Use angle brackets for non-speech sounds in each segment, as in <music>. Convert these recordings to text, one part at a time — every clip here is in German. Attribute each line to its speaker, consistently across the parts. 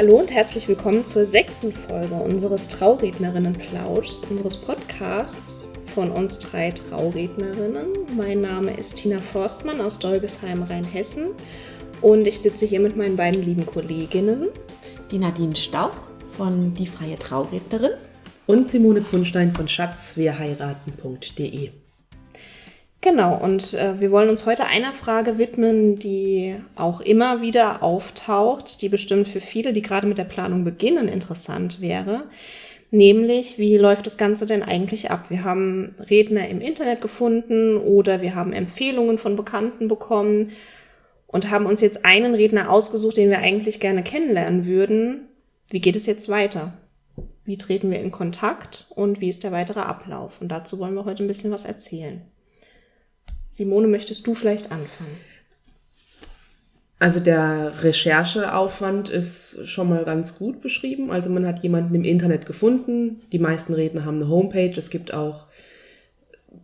Speaker 1: Hallo und herzlich willkommen zur sechsten Folge unseres Traurednerinnenplauschs, unseres Podcasts von uns drei Traurednerinnen. Mein Name ist Tina Forstmann aus Dolgesheim, Rheinhessen und ich sitze hier mit meinen beiden lieben Kolleginnen.
Speaker 2: Die Nadine Stauch von Die Freie Traurednerin
Speaker 3: und Simone Pfundstein von schatzwirheiraten.de.
Speaker 1: Genau, und äh, wir wollen uns heute einer Frage widmen, die auch immer wieder auftaucht, die bestimmt für viele, die gerade mit der Planung beginnen, interessant wäre. Nämlich, wie läuft das Ganze denn eigentlich ab? Wir haben Redner im Internet gefunden oder wir haben Empfehlungen von Bekannten bekommen und haben uns jetzt einen Redner ausgesucht, den wir eigentlich gerne kennenlernen würden. Wie geht es jetzt weiter? Wie treten wir in Kontakt und wie ist der weitere Ablauf? Und dazu wollen wir heute ein bisschen was erzählen. Simone, möchtest du vielleicht anfangen?
Speaker 3: Also der Rechercheaufwand ist schon mal ganz gut beschrieben. Also man hat jemanden im Internet gefunden. Die meisten Redner haben eine Homepage. Es gibt auch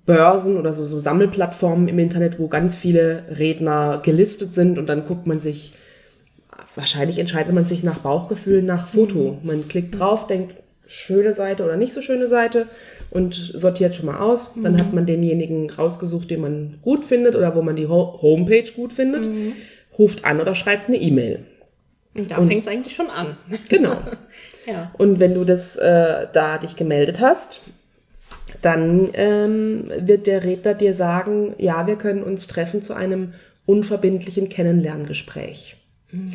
Speaker 3: Börsen oder so, so Sammelplattformen im Internet, wo ganz viele Redner gelistet sind und dann guckt man sich, wahrscheinlich entscheidet man sich nach Bauchgefühl, nach Foto. Mhm. Man klickt drauf, denkt, schöne Seite oder nicht so schöne Seite und sortiert schon mal aus. Dann mhm. hat man denjenigen rausgesucht, den man gut findet oder wo man die Ho Homepage gut findet, mhm. ruft an oder schreibt eine E-Mail.
Speaker 1: Da fängt es eigentlich schon an. <laughs>
Speaker 3: Genau. ja. Und wenn du das äh, da dich gemeldet hast, dann ähm, wird der Redner dir sagen, ja, wir können uns treffen zu einem unverbindlichen Kennenlerngespräch. Mhm.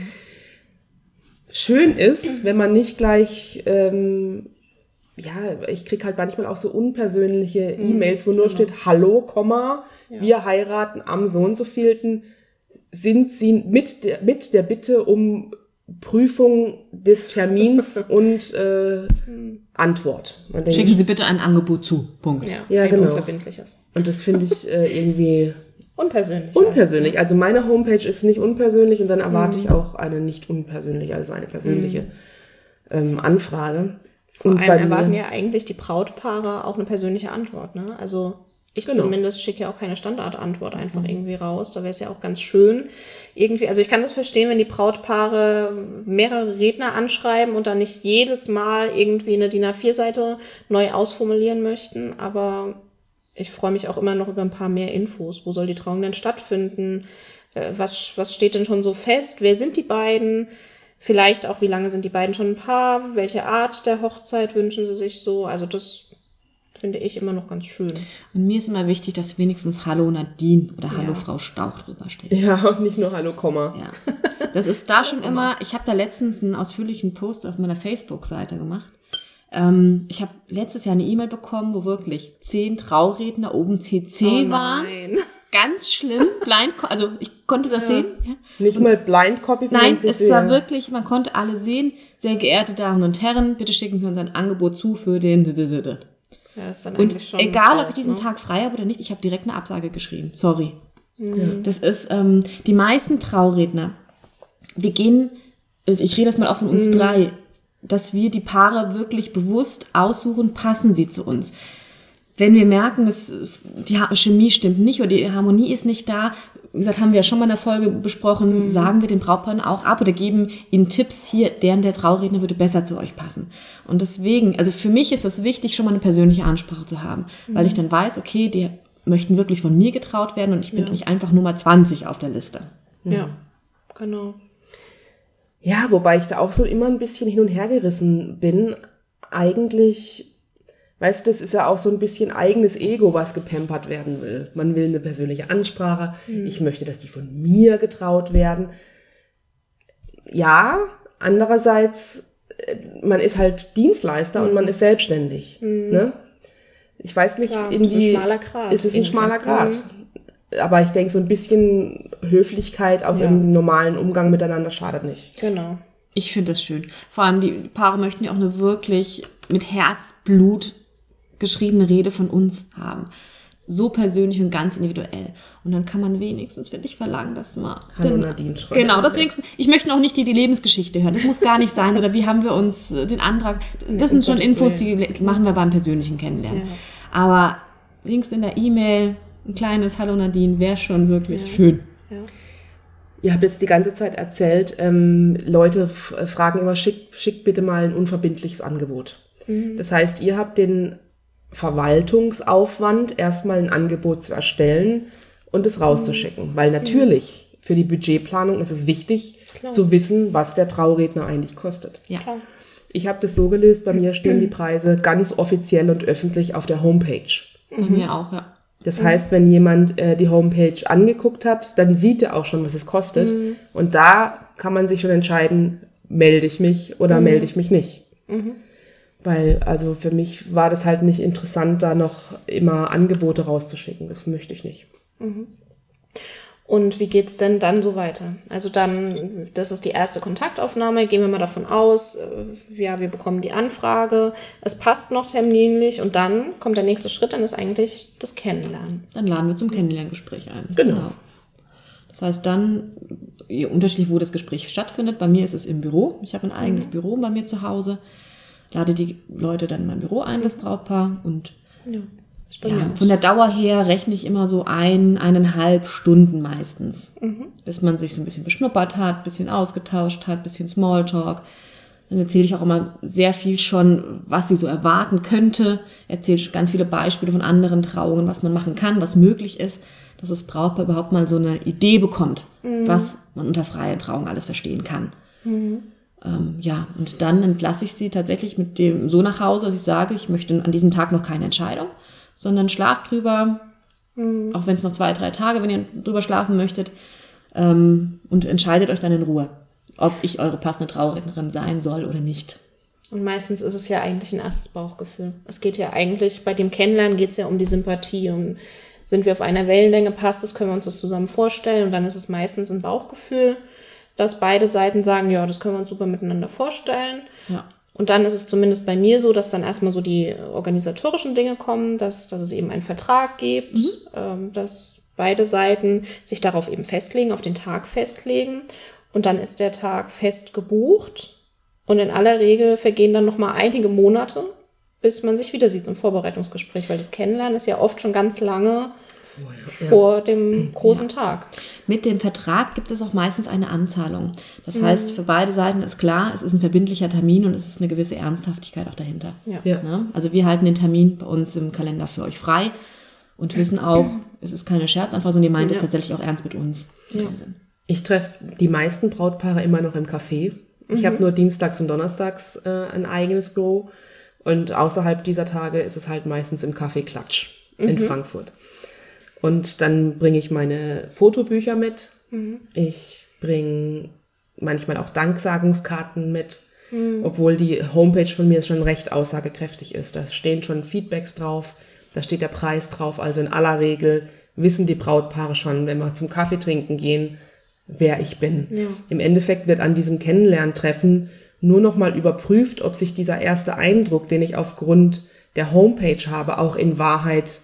Speaker 3: Schön ist, wenn man nicht gleich ähm, ja, ich kriege halt manchmal auch so unpersönliche mhm. E-Mails, wo nur genau. steht, hallo, Komma, ja. wir heiraten am so und so vielten, sind sie mit der, mit der Bitte um Prüfung des Termins <laughs> und äh, mhm. Antwort.
Speaker 2: Schicken Sie bitte ein Angebot zu. Punkt.
Speaker 1: Ja, ja genau.
Speaker 3: Und das finde ich äh, irgendwie
Speaker 1: unpersönlich.
Speaker 3: Unpersönlich. Also meine Homepage ist nicht unpersönlich und dann erwarte mhm. ich auch eine nicht unpersönliche, also eine persönliche mhm. ähm, Anfrage.
Speaker 1: Vor allem erwarten ja eigentlich die Brautpaare auch eine persönliche Antwort. Ne? Also ich genau. zumindest schicke ja auch keine Standardantwort einfach mhm. irgendwie raus. Da wäre es ja auch ganz schön. Irgendwie, also ich kann das verstehen, wenn die Brautpaare mehrere Redner anschreiben und dann nicht jedes Mal irgendwie eine DIN A4-Seite neu ausformulieren möchten. Aber ich freue mich auch immer noch über ein paar mehr Infos. Wo soll die Trauung denn stattfinden? Äh, was, was steht denn schon so fest? Wer sind die beiden? Vielleicht auch, wie lange sind die beiden schon ein Paar? Welche Art der Hochzeit wünschen sie sich so? Also das finde ich immer noch ganz schön.
Speaker 2: Und mir ist immer wichtig, dass wenigstens Hallo Nadine oder Hallo ja. Frau Stauch drüber steht.
Speaker 3: Ja, und nicht nur Hallo Komma.
Speaker 2: Ja. Das ist da schon immer, ich habe da letztens einen ausführlichen Post auf meiner Facebook-Seite gemacht. Ähm, ich habe letztes Jahr eine E-Mail bekommen, wo wirklich zehn Trauredner oben CC oh waren. Ganz schlimm, <laughs> blind, also ich konnte das ja. sehen. Ja.
Speaker 3: Nicht und, mal Blind Copy,
Speaker 2: sondern Nein, CC, es war wirklich, man konnte alle sehen. Sehr geehrte Damen und Herren, bitte schicken Sie uns ein Angebot zu für den. Ja, ist dann und schon egal, raus, ob ich diesen ne? Tag frei habe oder nicht, ich habe direkt eine Absage geschrieben. Sorry. Mhm. Das ist ähm, die meisten Trauredner. Wir gehen, ich rede das mal auch von uns mhm. drei dass wir die Paare wirklich bewusst aussuchen, passen sie zu uns. Wenn wir merken, dass die Chemie stimmt nicht oder die Harmonie ist nicht da, wie gesagt, haben wir ja schon mal in der Folge besprochen, mhm. sagen wir den Brautpaaren auch ab oder geben ihnen Tipps, hier, deren der Trauredner würde besser zu euch passen. Und deswegen, also für mich ist es wichtig, schon mal eine persönliche Ansprache zu haben, mhm. weil ich dann weiß, okay, die möchten wirklich von mir getraut werden und ich bin ja. nicht einfach Nummer 20 auf der Liste.
Speaker 1: Ja, genau.
Speaker 3: Ja, wobei ich da auch so immer ein bisschen hin und her gerissen bin. Eigentlich, weißt du, das ist ja auch so ein bisschen eigenes Ego, was gepampert werden will. Man will eine persönliche Ansprache. Mhm. Ich möchte, dass die von mir getraut werden. Ja, andererseits, äh, man ist halt Dienstleister mhm. und man ist selbstständig. Mhm. Ne? Ich weiß nicht,
Speaker 1: Klar, in die, ist ein schmaler Grad.
Speaker 3: Ist es ein schmaler Grad. Aber ich denke, so ein bisschen Höflichkeit auch ja. im normalen Umgang miteinander schadet nicht.
Speaker 1: Genau.
Speaker 2: Ich finde das schön. Vor allem die Paare möchten ja auch eine wirklich mit Herzblut geschriebene Rede von uns haben. So persönlich und ganz individuell. Und dann kann man wenigstens, finde ich, verlangen, dass man.
Speaker 3: Hallo Nadine schreibt.
Speaker 2: Genau, das wenigstens. Ich möchte noch nicht die, die Lebensgeschichte hören. Das muss gar nicht sein. Oder wie haben wir uns äh, den Antrag. Das sind schon Infos, die machen wir beim persönlichen Kennenlernen. Ja. Aber wenigstens in der E-Mail ein kleines Hallo Nadine wäre schon wirklich ja. schön. Ja.
Speaker 3: Ihr habt jetzt die ganze Zeit erzählt, ähm, Leute fragen immer, schickt schick bitte mal ein unverbindliches Angebot. Mhm. Das heißt, ihr habt den Verwaltungsaufwand, erstmal ein Angebot zu erstellen und es rauszuschicken. Mhm. Weil natürlich mhm. für die Budgetplanung ist es wichtig Klar. zu wissen, was der Trauredner eigentlich kostet. Ja. Klar. Ich habe das so gelöst, bei mir stehen die Preise ganz offiziell und öffentlich auf der Homepage.
Speaker 2: Bei mir auch, ja.
Speaker 3: Das mhm. heißt, wenn jemand äh, die Homepage angeguckt hat, dann sieht er auch schon, was es kostet. Mhm. Und da kann man sich schon entscheiden, melde ich mich oder mhm. melde ich mich nicht. Mhm. Weil, also für mich war das halt nicht interessant, da noch immer Angebote rauszuschicken. Das möchte ich nicht.
Speaker 1: Und wie geht's denn dann so weiter? Also dann, das ist die erste Kontaktaufnahme, gehen wir mal davon aus, äh, ja, wir bekommen die Anfrage, es passt noch terminlich und dann kommt der nächste Schritt, dann ist eigentlich das Kennenlernen.
Speaker 2: Dann laden wir zum Kennenlerngespräch ein. Genau. genau. Das heißt dann, unterschiedlich, wo das Gespräch stattfindet. Bei mir ist es im Büro. Ich habe ein eigenes mhm. Büro bei mir zu Hause. Lade die Leute dann in mein Büro ein, das Brautpaar, und ja. Ja, von der Dauer her rechne ich immer so ein, eineinhalb Stunden meistens. Mhm. Bis man sich so ein bisschen beschnuppert hat, bisschen ausgetauscht hat, bisschen Smalltalk. Dann erzähle ich auch immer sehr viel schon, was sie so erwarten könnte. Erzähle ganz viele Beispiele von anderen Trauungen, was man machen kann, was möglich ist, dass das Brautpaar überhaupt mal so eine Idee bekommt, mhm. was man unter freier Trauung alles verstehen kann. Mhm. Ähm, ja, und dann entlasse ich sie tatsächlich mit dem so nach Hause, dass ich sage, ich möchte an diesem Tag noch keine Entscheidung sondern schlaft drüber, mhm. auch wenn es noch zwei, drei Tage, wenn ihr drüber schlafen möchtet, ähm, und entscheidet euch dann in Ruhe, ob ich eure passende Traurednerin sein soll oder nicht.
Speaker 1: Und meistens ist es ja eigentlich ein erstes Bauchgefühl. Es geht ja eigentlich, bei dem Kennenlernen geht es ja um die Sympathie, um sind wir auf einer Wellenlänge, passt es, können wir uns das zusammen vorstellen und dann ist es meistens ein Bauchgefühl, dass beide Seiten sagen, ja, das können wir uns super miteinander vorstellen. Ja. Und dann ist es zumindest bei mir so, dass dann erstmal so die organisatorischen Dinge kommen, dass, dass es eben einen Vertrag gibt, mhm. ähm, dass beide Seiten sich darauf eben festlegen, auf den Tag festlegen. Und dann ist der Tag fest gebucht. Und in aller Regel vergehen dann nochmal einige Monate, bis man sich wieder sieht zum Vorbereitungsgespräch, weil das Kennenlernen ist ja oft schon ganz lange Vorher, vor ja. dem <clears throat> großen ja. Tag.
Speaker 2: Mit dem Vertrag gibt es auch meistens eine Anzahlung. Das mhm. heißt, für beide Seiten ist klar, es ist ein verbindlicher Termin und es ist eine gewisse Ernsthaftigkeit auch dahinter. Ja. Ne? Also wir halten den Termin bei uns im Kalender für euch frei und wissen auch, <clears throat> es ist keine Scherzanfrage, sondern ihr meint es tatsächlich auch ernst mit uns.
Speaker 3: Ich treffe die meisten Brautpaare immer noch im Café. Ich mhm. habe nur dienstags und donnerstags äh, ein eigenes Büro. Und außerhalb dieser Tage ist es halt meistens im Café Klatsch mhm. in Frankfurt. Und dann bringe ich meine Fotobücher mit. Mhm. Ich bringe manchmal auch Danksagungskarten mit, mhm. obwohl die Homepage von mir schon recht aussagekräftig ist. Da stehen schon Feedbacks drauf, da steht der Preis drauf. Also in aller Regel wissen die Brautpaare schon, wenn wir zum Kaffee trinken gehen, wer ich bin. Ja. Im Endeffekt wird an diesem Kennenlerntreffen nur nochmal überprüft, ob sich dieser erste Eindruck, den ich aufgrund der Homepage habe, auch in Wahrheit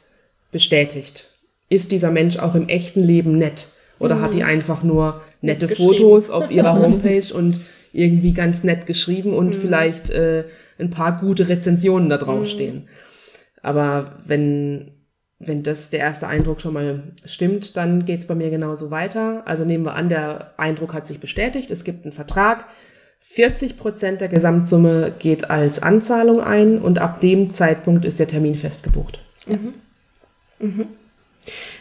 Speaker 3: bestätigt ist dieser Mensch auch im echten Leben nett? Oder mhm. hat die mhm. einfach nur nette Fotos auf <laughs> ihrer Homepage und irgendwie ganz nett geschrieben und mhm. vielleicht äh, ein paar gute Rezensionen da draufstehen. Mhm. Aber wenn, wenn das der erste Eindruck schon mal stimmt, dann geht's bei mir genauso weiter. Also nehmen wir an, der Eindruck hat sich bestätigt, es gibt einen Vertrag, 40 Prozent der Gesamtsumme geht als Anzahlung ein und ab dem Zeitpunkt ist der Termin festgebucht. Mhm.
Speaker 1: Mhm.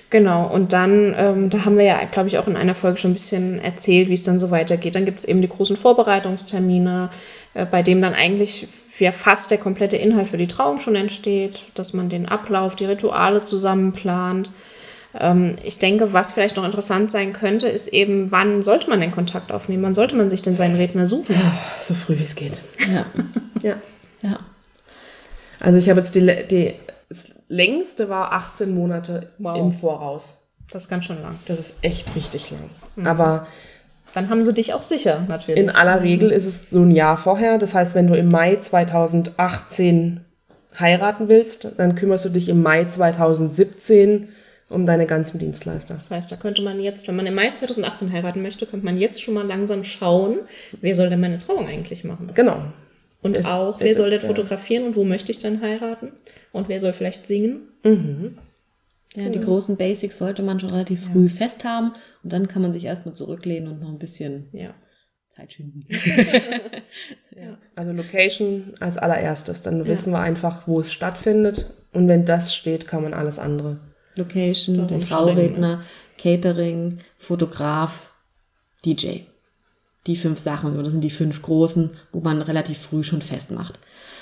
Speaker 1: Genau, und dann, ähm, da haben wir ja, glaube ich, auch in einer Folge schon ein bisschen erzählt, wie es dann so weitergeht. Dann gibt es eben die großen Vorbereitungstermine, äh, bei dem dann eigentlich ja fast der komplette Inhalt für die Trauung schon entsteht, dass man den Ablauf, die Rituale zusammenplant. Ähm, ich denke, was vielleicht noch interessant sein könnte, ist eben, wann sollte man den Kontakt aufnehmen? Wann sollte man sich denn seinen Redner suchen?
Speaker 3: So früh wie es geht. Ja. ja. ja. Also ich habe jetzt die, die längste war 18 Monate wow. im Voraus.
Speaker 1: Das ist ganz schön lang.
Speaker 3: Das ist echt richtig lang. Mhm. Aber
Speaker 1: dann haben sie dich auch sicher, natürlich.
Speaker 3: In aller Regel ist es so ein Jahr vorher. Das heißt, wenn du im Mai 2018 heiraten willst, dann kümmerst du dich im Mai 2017 um deine ganzen Dienstleister.
Speaker 1: Das heißt, da könnte man jetzt, wenn man im Mai 2018 heiraten möchte, könnte man jetzt schon mal langsam schauen, wer soll denn meine Trauung eigentlich machen.
Speaker 3: Genau.
Speaker 1: Und es, auch, wer soll das fotografieren und wo möchte ich dann heiraten? Und wer soll vielleicht singen? Mhm.
Speaker 2: Ja, genau. die großen Basics sollte man schon relativ ja. früh fest haben und dann kann man sich erstmal zurücklehnen und noch ein bisschen ja. Zeit schinden. <laughs>
Speaker 3: ja. Also Location als allererstes, dann wissen wir einfach, wo es stattfindet und wenn das steht, kann man alles andere.
Speaker 2: Location, der Trauredner, Catering, Fotograf, DJ. Die fünf Sachen, das sind die fünf großen, wo man relativ früh schon festmacht.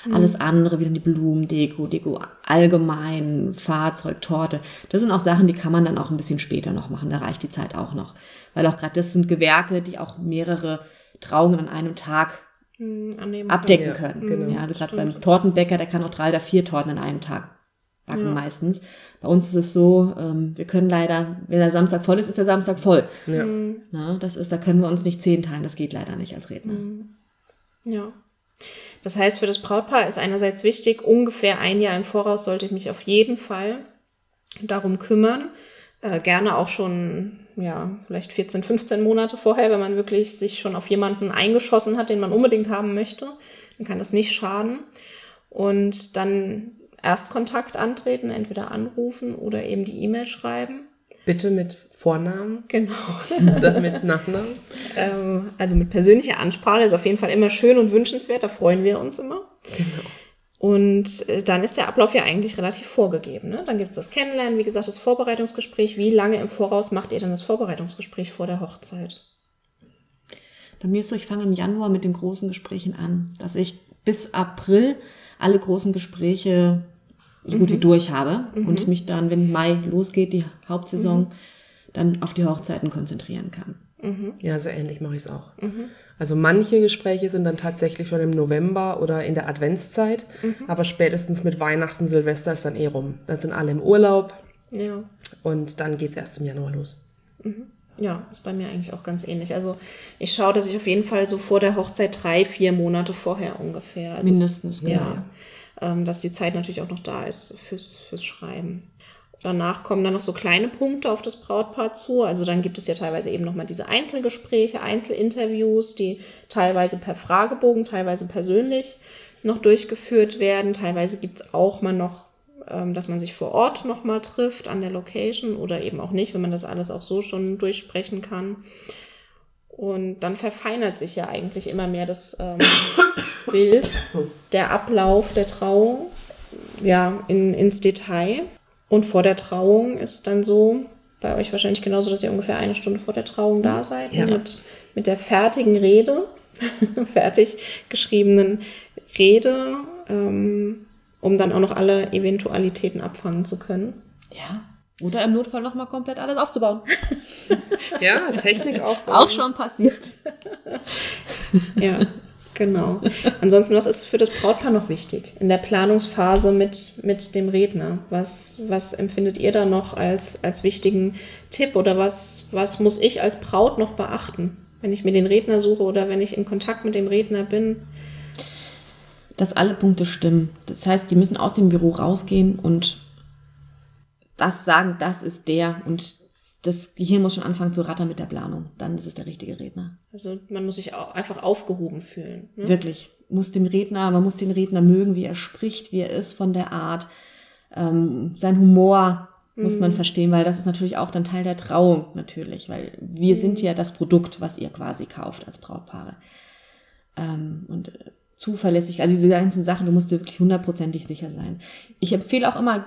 Speaker 2: Mhm. Alles andere, wie dann die Blumen, Deko, Deko allgemein, Fahrzeug, Torte, das sind auch Sachen, die kann man dann auch ein bisschen später noch machen. Da reicht die Zeit auch noch. Weil auch gerade das sind Gewerke, die auch mehrere Trauungen an einem Tag mhm, abdecken können. Ja, genau, ja, also gerade beim Tortenbäcker, der kann auch drei oder vier Torten an einem Tag backen ja. meistens. Bei uns ist es so, ähm, wir können leider, wenn der Samstag voll ist, ist der Samstag voll. Ja. Mhm. Na, das ist, da können wir uns nicht zehn teilen, das geht leider nicht als Redner. Mhm.
Speaker 1: Ja. Das heißt, für das Brautpaar ist einerseits wichtig, ungefähr ein Jahr im Voraus sollte ich mich auf jeden Fall darum kümmern. Äh, gerne auch schon, ja, vielleicht 14, 15 Monate vorher, wenn man wirklich sich schon auf jemanden eingeschossen hat, den man unbedingt haben möchte. Dann kann das nicht schaden. Und dann Erstkontakt antreten, entweder anrufen oder eben die E-Mail schreiben.
Speaker 3: Bitte mit Vornamen.
Speaker 1: Genau. <laughs>
Speaker 3: Oder mit Nachnamen.
Speaker 1: ähm, also mit persönlicher Ansprache ist auf jeden Fall immer schön und wünschenswert, da freuen wir uns immer. Genau. Und äh, dann ist der Ablauf ja eigentlich relativ vorgegeben. Ne? Dann gibt es das Kennenlernen, wie gesagt, das Vorbereitungsgespräch. Wie lange im Voraus macht ihr dann das Vorbereitungsgespräch vor der Hochzeit?
Speaker 2: Bei mir ist so, ich fange im Januar mit den großen Gesprächen an, dass ich bis April alle großen Gespräche so gut mhm. wie durch habe mhm. und mich dann, wenn Mai losgeht, die Hauptsaison, mhm. dann auf die Hochzeiten konzentrieren kann.
Speaker 3: Mhm. Ja, so ähnlich mache ich es auch. Mhm. Also manche Gespräche sind dann tatsächlich schon im November oder in der Adventszeit, mhm. aber spätestens mit Weihnachten, Silvester ist dann eh rum. Dann sind alle im Urlaub ja. und dann geht es erst im Januar los.
Speaker 1: Ja, ist bei mir eigentlich auch ganz ähnlich. Also ich schaue, dass ich auf jeden Fall so vor der Hochzeit drei, vier Monate vorher ungefähr. Also
Speaker 2: Mindestens, genau. Ja,
Speaker 1: ähm, dass die Zeit natürlich auch noch da ist fürs, fürs Schreiben. Danach kommen dann noch so kleine Punkte auf das Brautpaar zu. Also dann gibt es ja teilweise eben nochmal diese Einzelgespräche, Einzelinterviews, die teilweise per Fragebogen, teilweise persönlich noch durchgeführt werden. Teilweise gibt es auch mal noch, ähm, dass man sich vor Ort nochmal trifft an der Location oder eben auch nicht, wenn man das alles auch so schon durchsprechen kann. Und dann verfeinert sich ja eigentlich immer mehr das ähm, <coughs> Bild, der Ablauf der Trauung, ja, in, ins Detail. Und vor der Trauung ist es dann so, bei euch wahrscheinlich genauso, dass ihr ungefähr eine Stunde vor der Trauung da seid, ja. mit, mit der fertigen Rede, <laughs> fertig geschriebenen Rede, ähm, um dann auch noch alle Eventualitäten abfangen zu können.
Speaker 2: Ja. Oder im Notfall nochmal komplett alles aufzubauen. <laughs>
Speaker 3: ja, Technik aufbauen.
Speaker 2: Auch <laughs> schon passiert.
Speaker 1: ja, genau. Ansonsten, was ist für das Brautpaar noch wichtig in der Planungsphase mit, mit dem Redner? Was, was empfindet ihr da noch als, als wichtigen Tipp oder was, was muss ich als Braut noch beachten, wenn ich mir den Redner suche oder wenn ich in Kontakt mit dem Redner bin?
Speaker 2: Dass alle Punkte stimmen. Das heißt, die müssen aus dem Büro rausgehen und das sagen, das ist der und das Gehirn muss schon anfangen zu rattern mit der Planung. Dann ist es der richtige Redner.
Speaker 1: Also man muss sich auch einfach aufgehoben fühlen.
Speaker 2: Ne? Wirklich. Muss dem Redner, man muss den Redner mögen, wie er spricht, wie er ist von der Art. Ähm, sein Humor muss mhm. man verstehen, weil das ist natürlich auch dann Teil der Trauung natürlich, weil wir mhm. sind ja das Produkt, was ihr quasi kauft als Brautpaare. Ähm, und äh, zuverlässig, also diese ganzen Sachen, du musst dir wirklich hundertprozentig sicher sein. Ich empfehle auch immer,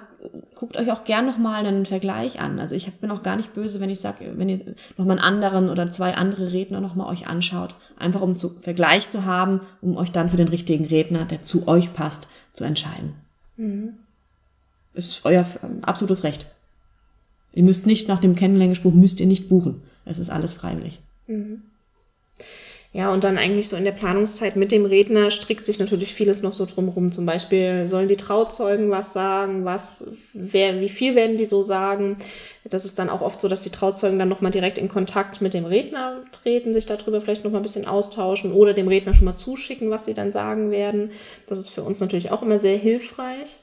Speaker 2: guckt euch auch gern nochmal einen Vergleich an. Also ich bin auch gar nicht böse, wenn ich sage, wenn ihr nochmal einen anderen oder zwei andere Redner nochmal euch anschaut, einfach um zu Vergleich zu haben, um euch dann für den richtigen Redner, der zu euch passt, zu entscheiden. Mhm. Ist euer ähm, absolutes Recht. Ihr müsst nicht nach dem Kennenlernspruch, müsst ihr nicht buchen. Es ist alles freiwillig. Mhm.
Speaker 1: Ja, und dann eigentlich so in der Planungszeit mit dem Redner strickt sich natürlich vieles noch so drumherum. Zum Beispiel sollen die Trauzeugen was sagen, was, wer, wie viel werden die so sagen. Das ist dann auch oft so, dass die Trauzeugen dann nochmal direkt in Kontakt mit dem Redner treten, sich darüber vielleicht nochmal ein bisschen austauschen oder dem Redner schon mal zuschicken, was sie dann sagen werden. Das ist für uns natürlich auch immer sehr hilfreich.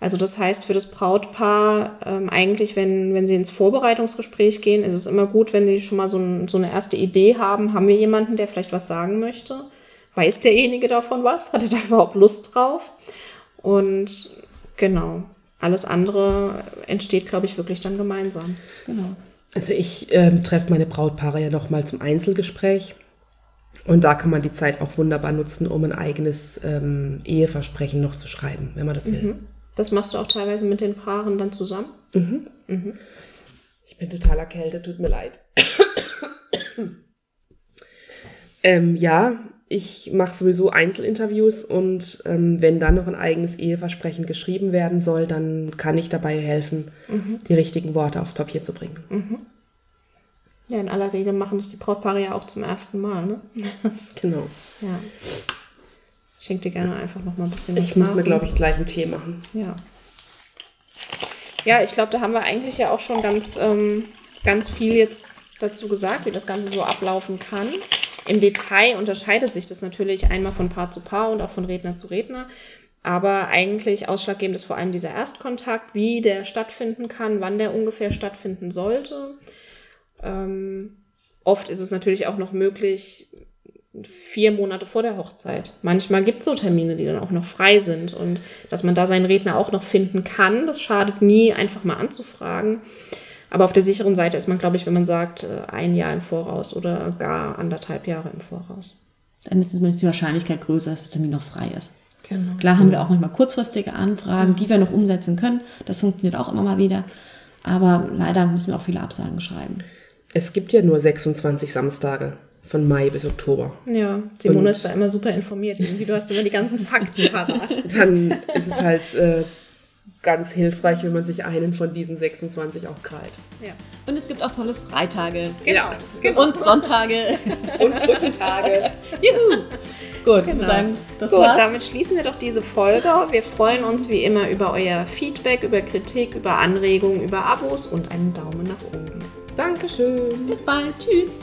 Speaker 1: Also das heißt für das Brautpaar ähm, eigentlich, wenn, wenn sie ins Vorbereitungsgespräch gehen, ist es immer gut, wenn die schon mal so, ein, so eine erste Idee haben, haben wir jemanden, der vielleicht was sagen möchte? Weiß derjenige davon was? Hat er da <laughs> überhaupt Lust drauf? Und genau. alles andere entsteht, glaube ich, wirklich dann gemeinsam.
Speaker 3: Genau. Also ich ähm, treffe meine Brautpaare ja nochmal zum Einzelgespräch. Und da kann man die Zeit auch wunderbar nutzen, um ein eigenes ähm, Eheversprechen noch zu schreiben, wenn man das will.
Speaker 1: Mhm. Das machst du auch teilweise mit den Paaren dann zusammen? Mhm. Mhm.
Speaker 3: Ich bin total erkältet, tut mir leid. <coughs> ähm, ja, ich mache sowieso Einzelinterviews und ähm, wenn dann noch ein eigenes Eheversprechen geschrieben werden soll, dann kann ich dabei helfen, mhm. die richtigen Worte aufs Papier zu bringen. Mhm.
Speaker 1: Ja, in aller Regel machen das die Brautpaare ja auch zum ersten Mal, ne? <laughs>
Speaker 3: genau.
Speaker 1: Ja. Ich schenke dir gerne einfach noch mal ein bisschen
Speaker 3: Ich muss mir, glaube ich, gleich einen Tee machen.
Speaker 1: Ja. Ja, ich glaube, da haben wir eigentlich ja auch schon ganz, ähm, ganz viel jetzt dazu gesagt, wie das Ganze so ablaufen kann. Im Detail unterscheidet sich das natürlich einmal von Paar zu Paar und auch von Redner zu Redner. Aber eigentlich ausschlaggebend ist vor allem dieser Erstkontakt, wie der stattfinden kann, wann der ungefähr stattfinden sollte. Ähm, oft ist es natürlich auch noch möglich, vier Monate vor der Hochzeit. Manchmal gibt es so Termine, die dann auch noch frei sind und dass man da seinen Redner auch noch finden kann, das schadet nie, einfach mal anzufragen. Aber auf der sicheren Seite ist man, glaube ich, wenn man sagt, äh, ein Jahr im Voraus oder gar anderthalb Jahre im Voraus.
Speaker 2: Dann ist zumindest die Wahrscheinlichkeit größer, dass der Termin noch frei ist. Genau. Klar haben wir auch manchmal kurzfristige Anfragen, die wir noch umsetzen können. Das funktioniert auch immer mal wieder. Aber leider müssen wir auch viele Absagen schreiben.
Speaker 3: Es gibt ja nur 26 Samstage von Mai bis Oktober.
Speaker 1: Ja, Simone Und ist da immer super informiert. Irgendwie, du hast immer die ganzen Fakten parat. <laughs>
Speaker 3: Dann ist es halt äh, ganz hilfreich, wenn man sich einen von diesen 26 auch krallt.
Speaker 2: Ja. Und es gibt auch tolle Freitage.
Speaker 1: Genau.
Speaker 2: genau. Und Sonntage. <laughs>
Speaker 3: Und Brückentage. <laughs>
Speaker 2: Juhu. Gut, genau. dann
Speaker 1: das Gut, war's. damit schließen wir doch diese Folge. Wir freuen uns wie immer über euer Feedback, über Kritik, über Anregungen, über Abos und einen Daumen nach oben.
Speaker 3: Dankeschön.
Speaker 2: Bis bald. Tschüss.